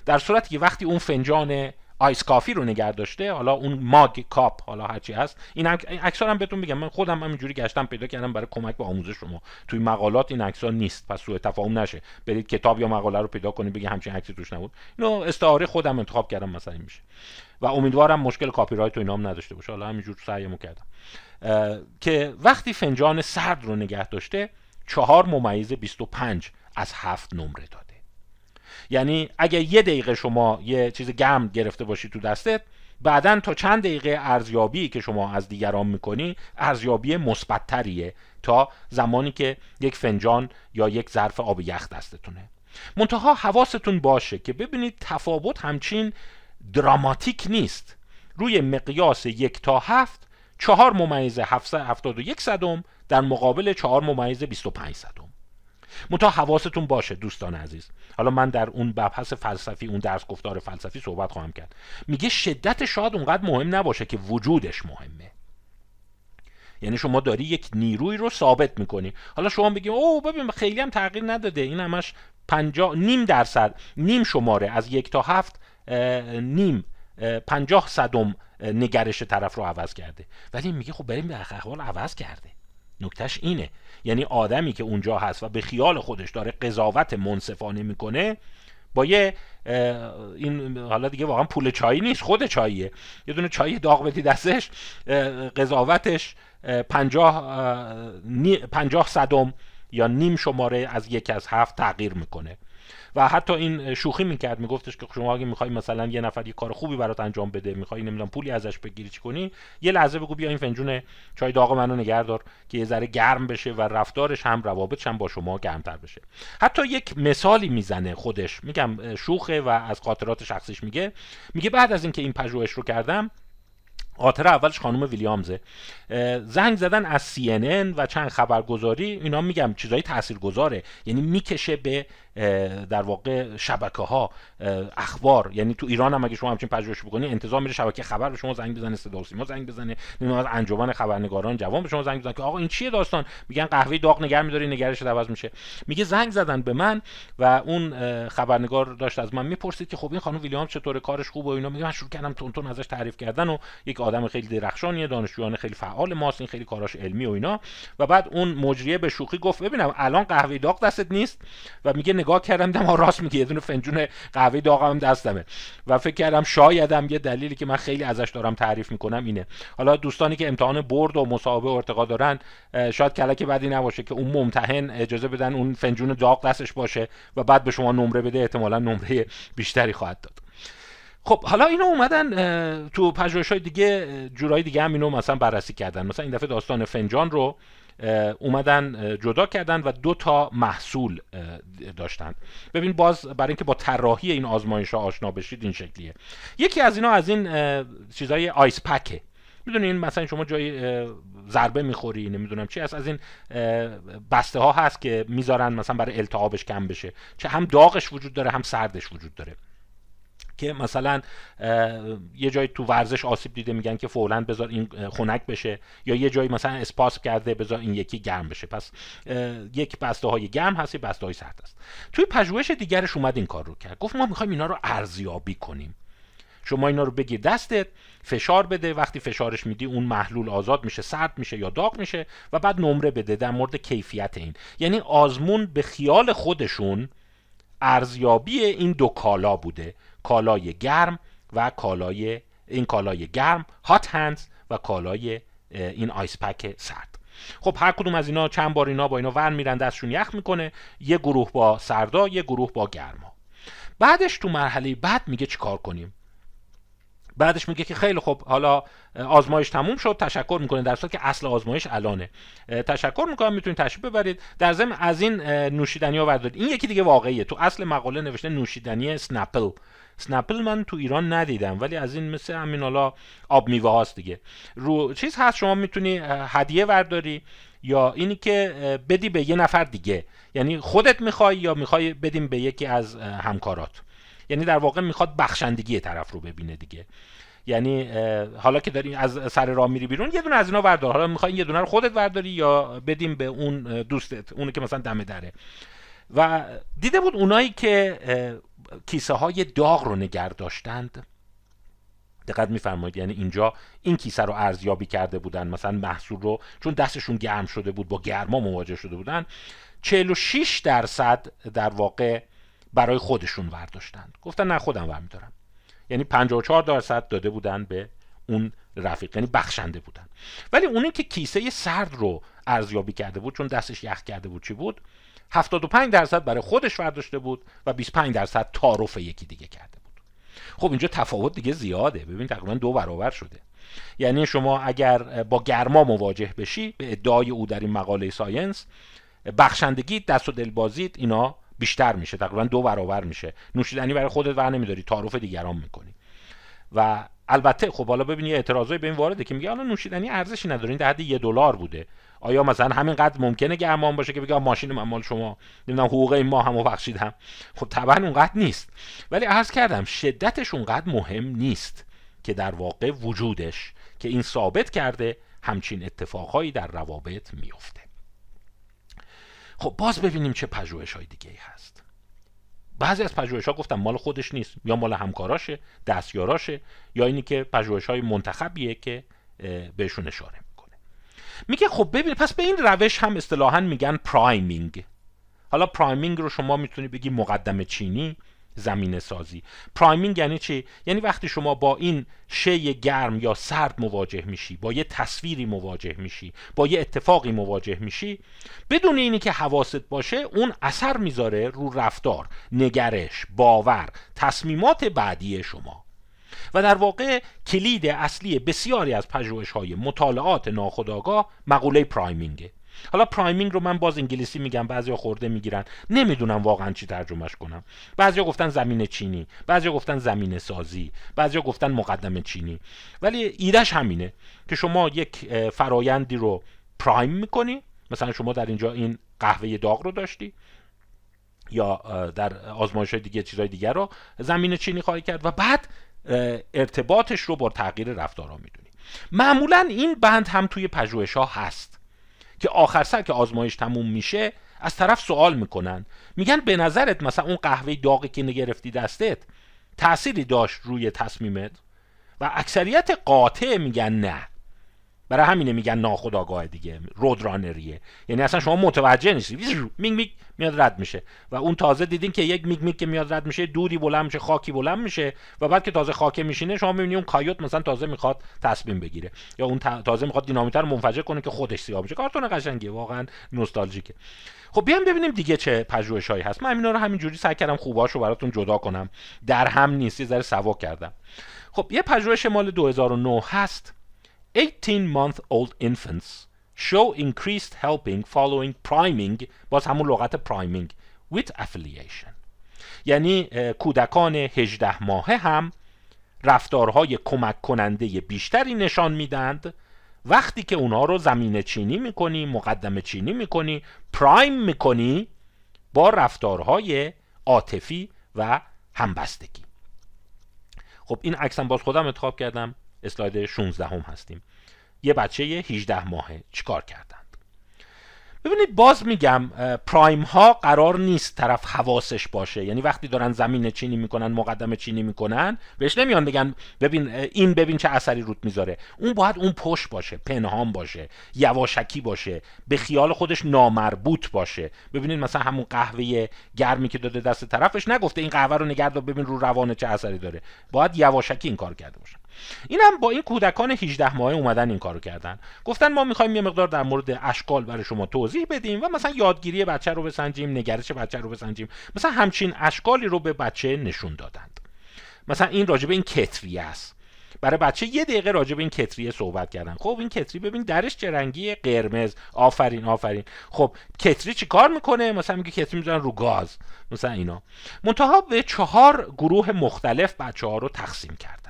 در صورتی که وقتی اون فنجان iced coffee رو نگه داشته حالا اون mug cup حالا هرچی هست. این عکس هم بهتون میگم من خودم همینجوری گشتم پیدا کردم برای کمک به آموزش شما. توی مقالات این عکس نیست پس سوء تفاهم نشه. برید کتاب یا مقاله رو پیدا کنید بگی همچین عکسی توش نبود. اینو استعاره خودم انتخاب کردم مثلا میشه. و امیدوارم مشکل کاپی رایت و اینام نداشته باشه. حالا همینجور سعیمو کردم. که وقتی فنجان سرد رو نگه داشته چهار ممیز 25 از هفت نمره داده. یعنی اگر یه دقیقه شما یه چیز گرم گرفته باشی تو دستت بعدا تا چند دقیقه ارزیابی که شما از دیگران می‌کنی ارزیابی مثبتتریه تا زمانی که یک فنجان یا یک ظرف آب یخ دستتونه. منتها حواستون باشه که ببینید تفاوت همچین دراماتیک نیست. روی مقیاس یک تا هفت چهار ممیز هفتاد و یک صدم در مقابل چهار ممیز بیست و پنج صدم. منتها حواستون باشه دوستان عزیز. حالا من در اون بحث فلسفی اون درس گفتار فلسفی صحبت خواهم کرد. میگه شدت شاد اونقدر مهم نباشه که وجودش مهمه. یعنی شما داری یک نیروی رو ثابت می‌کنی. حالا شما بگیم او ببین خیلی هم تغییر نداده. این همش پنجا نیم درصد نیم شماره از یک تا هفت نیم پنجاه صدم نگرش طرف رو عوض کرده. ولی میگه خب بریم به احوال عوض کرده. نکتهش اینه. یعنی آدمی که اونجا هست و به خیال خودش داره قضاوت منصفانه می‌کنه با یه این حالا دیگه واقعا پول چایی نیست خود چاییه. یه دونه چای داغ بدی دستش قضاوتش پنجاه, پنجاه صدم یا نیم شماره از یک از هفت تغییر می‌کنه. و حتی این شوخی می‌کرد میگفتش که شما اگه می‌خوای مثلا یه نفر یه کار خوبی برات انجام بده می‌خوای نمی‌دونم پولی ازش بگیری چی کنی یه لحظه بگو بیا این فنجون چای داغ منو نگهدار که یه ذره گرم بشه و رفتارش هم روابطش هم با شما گرمتر بشه. حتی یک مثالی می‌زنه خودش. میگم شوخه و از خاطرات شخصیش میگه. میگه بعد از اینکه این پژوهش رو کردم خاطر اولش خانم ویلیامزه. زنگ زدن از CNN و چند خبرگزاری اینا میگم چیزای تاثیرگذاره. یعنی می‌کشه به در واقع شبکه ها اخبار یعنی تو ایران هم اگه شما همچین پژوهش بکنی انتظار میره شبکه خبر به شما زنگ بزنه صدا سیما زنگ بزنه از انجمن خبرنگاران جوان به شما زنگ بزنه که آقا این چیه داستان؟ میگن قهوه داغ نگه میداری نگرش عوض میشه. میگه زنگ زدن به من و اون خبرنگار داشت از من می‌پرسید که خب این خانم ویلیام چطور کارش خوبه و اینا. میگه من شروع کردم تون تون ازش تعریف کردن و یک آدم خیلی درخشانیه دانشجویان خیلی فعال ماست این خیلی کاراش علمی و اینا. و بعد اون مجریه به شوخی گفت ببینم الان قهوه داغ دستت نیست؟ و میگه نگاه کردم دیدم راست میگه یه دونه فنجون قهوه داغم دستمه. و فکر کردم شایدم یه دلیلی که من خیلی ازش دارم تعریف می‌کنم اینه. حالا دوستانی که امتحان برد و مصاحبه و ارتقا دارن شاید کلک بدی نباشه که اون ممتحن اجازه بدن اون فنجون داغ دستش باشه و بعد به شما نمره بده احتمالا نمره بیشتری خواهد داد. خب حالا اینو اومدن تو پژوهش های دیگه جورای دیگه هم اینو مثلا بررسی کردن. مثلا این دفعه داستان فنجان رو اومدن جدا کردن و دو تا محصول داشتن. ببین باز برای اینکه با طراحی این آزمایش آشنا بشید این شکلیه. یکی از اینا از این چیزای آیس پکه. می‌دونین مثلا شما جای ضربه می‌خوری نمی‌دونم چی از از این بسته ها هست که می‌ذارن مثلا برای التهابش کم بشه. چه هم داغش وجود داره هم سردش وجود داره. که مثلا یه جایی تو ورزش آسیب دیده میگن که فولا بذار این خنک بشه یا یه جایی مثلا اسپاس کرده بذار این یکی گرم بشه. پس یک بسته های گرم هست بسته های سرد است. توی پژوهش دیگرش اومد این کار رو کرد. گفت ما می‌خوایم اینا رو ارزیابی کنیم. شما اینا رو بگیر دستت فشار بده. وقتی فشارش میدی اون محلول آزاد میشه سرد میشه یا داغ میشه و بعد نمره بده در مورد کیفیت این. یعنی آزمون به خیال خودشون ارزیابی این دو کالا بوده. کالای گرم و کالای این کالای گرم هات هندز و کالای این آیس پک سرد. خب هر کدوم از اینا چند بار اینا با اینا ور میرن دستشون یخ می‌کنه یه گروه با سردا یه گروه با گرما. بعدش تو مرحله بعد میگه چیکار کنیم؟ بعدش میگه که خیلی خب حالا آزمایش تموم شد تشکر می‌کنه در صورتی که اصل آزمایش الانه. تشکر می‌کنم می‌تونید تشریف ببرید. در ضمن از این نوشیدنی ها این یکی دیگه واقعیه. تو اصل مقاله نوشته نوشیدنی سنپل سنپل من تو ایران ندیدم ولی از این مثل همین حالا آب میوه هاست دیگه. رو چیز هست شما می‌تونی هدیه ورداری یا اینی که بدی به یه نفر دیگه. یعنی خودت می‌خوای یا می‌خوای بدیم به یکی از همکارات. یعنی در واقع می‌خواد بخشندگی طرف رو ببینه دیگه. یعنی حالا که داری از سر راه میری بیرون یه دونه از اینا وردار. حالا می‌خوای یه دونه رو خودت ورداری یا بدیم به اون دوستت اونی که مثلا دم دره. و دیده بود اونایی که کیسه های داغ رو نگر داشتند. دقت میفرمایید یعنی اینجا این کیسه رو ارزیابی کرده بودن مثلا محصول رو چون دستشون گرم شده بود با گرما مواجه شده بودن 46 درصد در واقع برای خودشون ورداشتند گفتن نه خودم برمیدارم. یعنی 54 درصد داده بودن به اون رفیق یعنی بخشنده بودن. ولی اونی که کیسه سرد رو ارزیابی کرده بود چون دستش یخ کرده بود چی بود؟ 75 درصد برای خودش ورداشته بود و 25 درصد تعارف یکی دیگه کرده بود. خب اینجا تفاوت دیگه زیاده. ببین تقریبا دو برابر شده. یعنی شما اگر با گرما مواجه بشی به ادعای او در این مقاله ساینس بخشندگی دست و دلبازیت اینا بیشتر میشه. تقریبا دو برابر میشه. نوشیدنی برای خودت ور نمیداری تعارف دیگران می‌کنی. و البته خب حالا ببینی اعتراضای به این وارده که میگه حالا نوشیدنی ارزشی نداره. این در حد یه دلار بوده. آیا مثلا همینقدر ممکنه گرمان باشه که بگم ماشین من مال شما. نمی‌دونم حقوق این ما هم بخشیدم خب طبعا اونقدر نیست. ولی عرض کردم شدتش اونقدر مهم نیست که در واقع وجودش که این ثابت کرده همچین اتفاقهایی در روابط میفته خب باز ببینیم چه پژوهش های دیگه ای هست. بعضی از پژوهش ها گفتم مال خودش نیست یا مال همکاراشه دستیاراشه یا اینی که پژوهش های منتخبیه که بهشون اشاره میگه خب ببین پس به این روش هم اصطلاحا میگن priming حالا priming رو شما می‌تونی بگی مقدمه چینی زمینه سازی. priming یعنی چی؟ یعنی وقتی شما با این شی گرم یا سرد مواجه میشی با یه تصویری مواجه میشی با یه اتفاقی مواجه میشی بدون اینی که حواست باشه اون اثر می‌ذاره رو رفتار نگرش باور تصمیمات بعدی شما. و در واقع کلید اصلی بسیاری از پژوهش های مطالعات ناخودآگاه مقوله پرایمینگه. حالا پرایمینگ رو من باز انگلیسی میگم بعضیا خورده می‌گیرن. نمی‌دونم واقعا چی ترجمهش کنم. بعضیا گفتن زمین چینی بعضیا گفتن زمین سازی بعضیا گفتن مقدم چینی. ولی ایدهش همینه که شما یک فرایندی رو پرایم می‌کنی. مثلا شما در اینجا این قهوه داغ رو داشتی یا در آزمایش دیگه چیزهای دیگر رو زمین چینی خواهی کرد و بعد ارتباطش رو با تغییر رفتارها می‌دونی. معمولا این بند هم توی پژوهش ها هست که آخر سر که آزمایش تموم میشه از طرف سوال می‌کنن. میگن به نظرت مثلا اون قهوه داغی که نگرفتی دستت تأثیری داشت روی تصمیمت؟ و اکثریت قاطع میگن نه. برای همینه میگن ناخودآگاه دیگه رودرانریه. یعنی اصلا شما متوجه نیستی. میگ میگ میاد رد میشه. و اون تازه دیدین که یک میگ میگ که میاد رد میشه دودی بلند میشه خاکی بلند میشه و بعد که تازه خاکه میشینه شما می‌بینید اون کایوت مثلا تازه می‌خواد تصمیم بگیره. یا اون تازه می‌خواد دینامیت رو منفجر کنه که خودش سیاه بشه. کارتون قشنگه واقعا نوستالژیکه. خب بیام ببینیم دیگه چه پژوهشایی هست. من اینا رو همینجوری سعی کردم خوباشو براتون جدا کنم. در هم نیست یه ذره سوا کردم. خب یه پژوهش مال 2009 هست. 18 month old infants show increased helping following priming باز همون لغت priming with affiliation. یعنی کودکان 18 ماهه هم رفتارهای کمک کننده بیشتری نشان میدند وقتی که اونها رو زمین چینی می‌کنی مقدم چینی می‌کنی پرایم می‌کنی با رفتارهای عاطفی و همبستگی. خب این عکسم باز خودم انتخاب کردم. اسلاید 16 هم هستیم. یه بچه 18 ماهه. چیکار کردند ببینید باز میگم پرایم ها قرار نیست طرف حواسش باشه. یعنی وقتی دارن زمین چینی می‌کنن مقدم چینی می‌کنن بهش نمیان بگن ببین این ببین چه اثری روت می‌ذاره. اون باید اون پشت باشه پنهان باشه یواشکی باشه به خیال خودش نامربوط باشه. ببینید مثلا همون قهوه گرمی که داده دست طرفش نگفته این قهوه رو نگرد ببین رو روانه چه اثری داره. باید یواشکی این کار کرده باشه. اینم با این کودکان 18 ماهه اومدن این کارو کردن. گفتن ما می‌خوایم یه مقدار در مورد اشکال برای شما توضیح بدیم و مثلا یادگیری بچه رو بسنجیم نگرش بچه رو بسنجیم. مثلا همچین اشکالی رو به بچه نشون دادند. مثلا این راجبه این کتری است. برای بچه یه دقیقه راجع این کتریه صحبت کردن. خب این کتری ببین درش چه رنگی قرمز. آفرین آفرین. خب کتری چی کار می‌کنه؟ مثلا میگه کتری می‌زنن رو گاز. مثلا اینا. منتها به چهار گروه مختلف بچه ها رو تقسیم کردند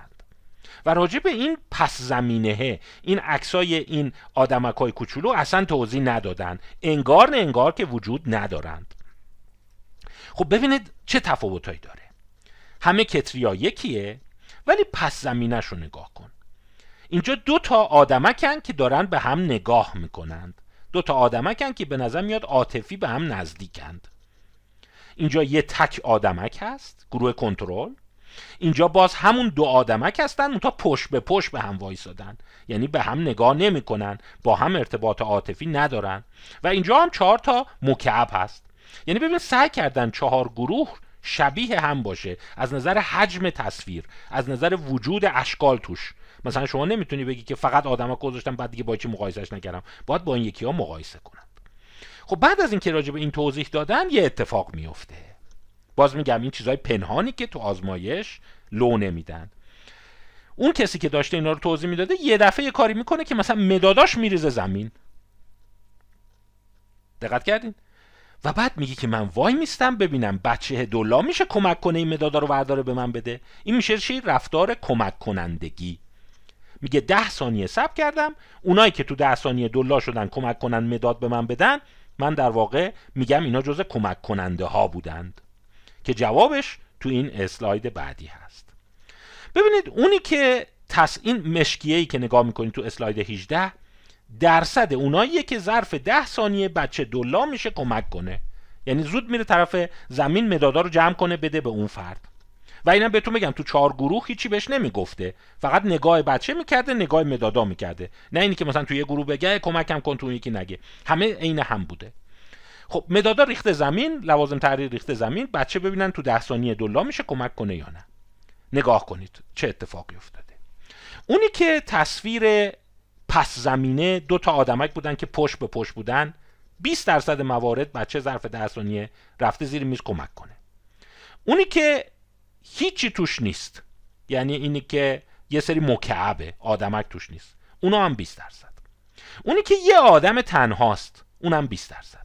و راجع به این پس زمینه این عکسای این آدمک های کوچولو اصلا توضیح ندادن. انگار نه انگار که وجود ندارند. خب ببینید چه تفاوتایی داره. همه کتریا یکیه ولی پس زمینش رو نگاه کن. اینجا دو تا آدمکن که دارن به هم نگاه می‌کنند. دو تا آدمکن که به نظر میاد عاطفی به هم نزدیکند. اینجا یه تک آدمک هست گروه کنترل. اینجا باز همون دو آدمک هستن تا پشت به پشت به هم وایسادن. یعنی به هم نگاه نمی‌کنن با هم ارتباط عاطفی ندارن. و اینجا هم چهار تا مکعب هست. یعنی ببین سعی کردن چهار گروه شبیه هم باشه. از نظر حجم تصویر از نظر وجود اشکال توش. مثلا شما نمی‌تونی بگی که فقط آدما گذاشتن بعد دیگه با چی مقایسهش نکردم. باید با این یکی ها مقایسه کنند خب بعد از اینکه راجع به این توضیح دادن یه اتفاق میفته باز میگم این چیزهای پنهانی که تو آزمایش لو نمیدن. اون کسی که داشته اینا رو توضیح می‌داده یه دفعه یه کاری می‌کنه که مثلا مداداش میریزه زمین. دقت کردین؟ و بعد میگه که من وای میستم ببینم بچه دولا میشه کمک کنه این مدادا رو ورداره به من بده؟ این میشه چی؟ رفتار کمک کنندگی. میگه ده ثانیه سب کردم اونایی که تو ده ثانیه دولا شدن کمک کنن مداد به من بدن من در واقع میگم اینا جز کمک کننده ها بودند. که جوابش تو این اسلاید بعدی هست. ببینید اونی که تس این مشکیه ای که نگاه می‌کنید تو اسلاید 18 درصد اوناییه که ظرف ده ثانیه بچه دلا میشه کمک کنه. یعنی زود میره طرف زمین مدادا رو جمع کنه بده به اون فرد. و اینم بهتون بگم تو چهار گروه هیچی بهش نمی‌گفته. فقط نگاه بچه می‌کرده نگاه مدادا می‌کرده. نه اینی که مثلا تو یه گروه بگه کمکم کن تو یکی نگه. همه عین هم بوده. خب مدادا ریخته زمین لوازم تحریر ریخته زمین بچه ببینن تو ده ثانیه دلا میشه کمک کنه یا نه. نگاه کنید چه اتفاقی افتاده. اونی که تصویر پس زمینه دو تا آدمک بودن که پشت به پشت بودن 20 درصد موارد بچه ظرف ده ثانیه رفته زیر میز کمک کنه. اونی که هیچی توش نیست یعنی اینی که یه سری مکعبه آدمک توش نیست. اونا هم 20 درصد. اونی که یه آدم تنهاست اونم 20 درصد.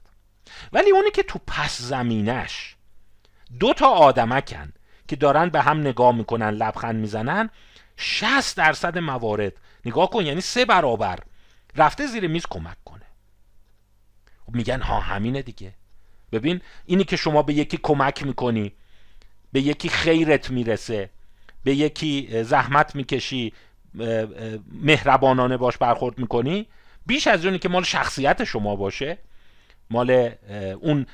ولی اونی که تو پس زمینش دو تا آدمکن که دارن به هم نگاه می‌کنن لبخند می‌زنن 60 درصد موارد. نگاه کن یعنی سه برابر. رفته زیر میز کمک کنه. خب میگن ها همینه دیگه. ببین اینی که شما به یکی کمک می‌کنی به یکی خیرت می‌رسه به یکی زحمت می‌کشی مهربانانه باش برخورد می‌کنی بیش از اونی که مال شخصیت شما باشه. مال اون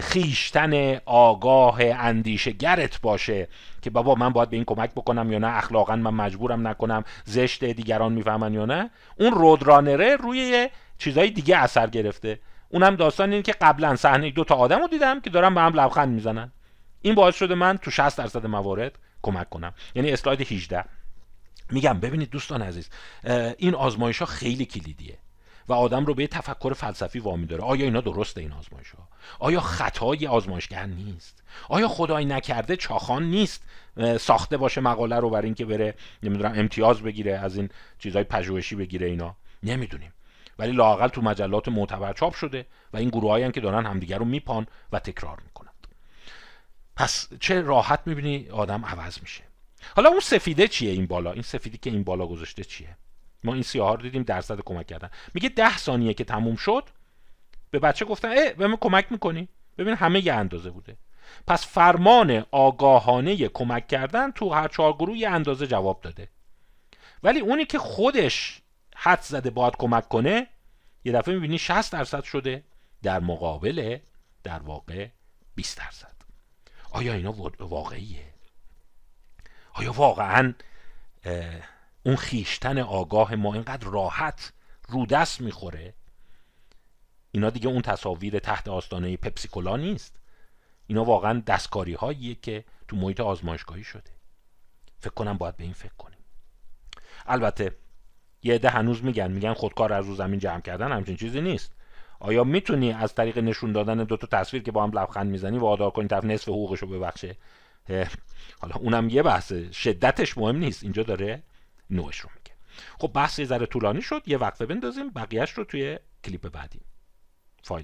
خیشتن آگاه اندیشه گرت باشه که بابا من باید به این کمک بکنم یا نه اخلاقا من مجبورم نکنم زشت دیگران می‌فهمن یا نه. اون رودرانره روی چیزهای دیگه اثر گرفته. اونم داستان اینه که قبلا صحنه دو تا آدم دیدم که دارم به هم لبخند می‌زنن. این باعث شده من تو 60 درصد موارد کمک کنم. یعنی اسلاید 18 میگم ببینید دوستان عزیز این آزمایش ها خیلی کلیدیه. و آدم رو به تفکر فلسفی وامی داره. آیا اینا درسته این آزمایش ها آیا خطای آزمایشگر نیست؟ آیا خدای نکرده چاخان نیست؟ ساخته باشه مقاله رو برای اینکه بره نمی‌دونم امتیاز بگیره از این چیزهای پژوهشی بگیره اینا. نمی‌دونیم. ولی لاقل تو مجلات معتبر چاپ شده و این گروهایی که دارن همدیگر رو میپان و تکرار می‌کنند پس چه راحت می‌بینی آدم عوض میشه. حالا اون سفیده چیه این بالا؟ این سفیدی که این بالا گذاشته چیه؟ ما این سیاه رو دیدیم درصد کمک کردن. میگه ده ثانیه که تموم شد به بچه گفتن اه به من کمک می‌کنی؟ ببین همه یه اندازه بوده. پس فرمان آگاهانه کمک کردن تو هر چهار گروه یه اندازه جواب داده. ولی اونی که خودش حد زده باید کمک کنه یه دفعه می‌بینی 60 درصد شده. در مقابل در واقع 20 درصد. آیا اینا واقعیه؟ آیا واقعا اون خیشتن آگاه ما اینقدر راحت رو دست می‌خوره. اینا دیگه اون تصاویر تحت آستانه پپسیکولا نیست. اینا واقعا دستکاری هاییه که تو محیط آزمایشگاهی شده. فکر کنم باید به این فکر کنیم. البته یه عده هنوز میگن میگن خودکار از رو زمین جمع کردن همچین چیزی نیست. آیا می‌تونی از طریق نشون دادن دو تا تصویر که با هم لبخند می‌زنی وادار کنی طرف نصف حقوقش رو ببخشه حالا اونم یه بحثه. شدتش مهم نیست. اینجا داره نوعش رو میگه. خب بحث یه ذره طولانی شد یه وقفه بندازیم بقیهش رو توی کلیپ بعدی. فایل.